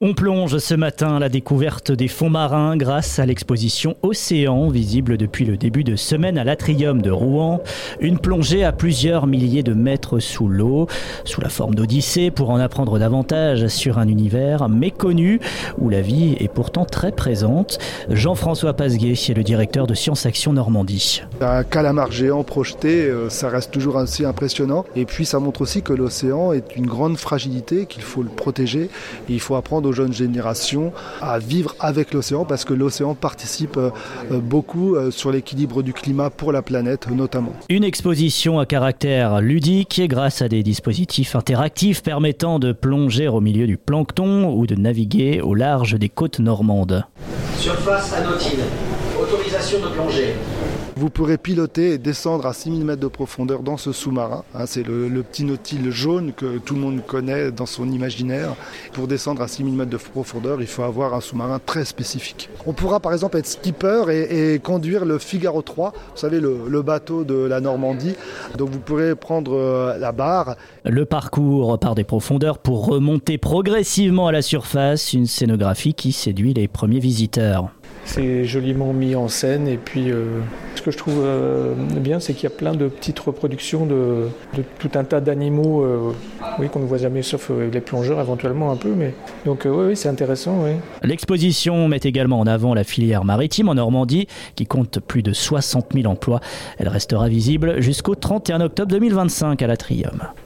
On plonge ce matin à la découverte des fonds marins grâce à l'exposition Océan, visible depuis le début de semaine à l'Atrium de Rouen. Une plongée à plusieurs milliers de mètres sous l'eau, sous la forme d'Odyssée, pour en apprendre davantage sur un univers méconnu où la vie est pourtant très présente. Jean-François Pasguet est le directeur de Sciences Action Normandie. Un calamar géant projeté, euh, ça reste toujours assez impressionnant. Et puis ça montre aussi que l'océan est une grande fragilité, qu'il faut le protéger. Et il faut apprendre aux jeunes générations à vivre avec l'océan parce que l'océan participe euh, euh, beaucoup euh, sur l'équilibre du climat pour la planète notamment. Une exposition à caractère ludique grâce à des dispositifs interactifs permettant de plonger au milieu du plancton ou de naviguer au large des côtes normandes. Surface anotine. Autorisation de plongée. Vous pourrez piloter et descendre à 6000 mètres de profondeur dans ce sous-marin. Hein, c'est le, le, petit nautile jaune que tout le monde connaît dans son imaginaire. Pour descendre à 6000 mètres de profondeur, il faut avoir un sous-marin très spécifique. On pourra par exemple être skipper et, et conduire le Figaro 3, vous savez, le, le, bateau de la Normandie. Donc vous pourrez prendre euh, la barre. Le parcours par des profondeurs pour remonter progressivement à la surface, une scénographie qui séduit les premiers visiteurs. C'est joliment mis en scène et puis euh, que je trouve euh, bien c'est qu'il y a plein de petites reproductions de, tout un tas d'animaux euh, oui, qu'on ne voit jamais sauf euh, les plongeurs éventuellement un peu mais donc oui, c'est intéressant. L'exposition met également en avant la filière maritime en Normandie qui compte plus de 60 000 emplois. Elle restera visible jusqu'au 31 octobre 2025 à l'Atrium.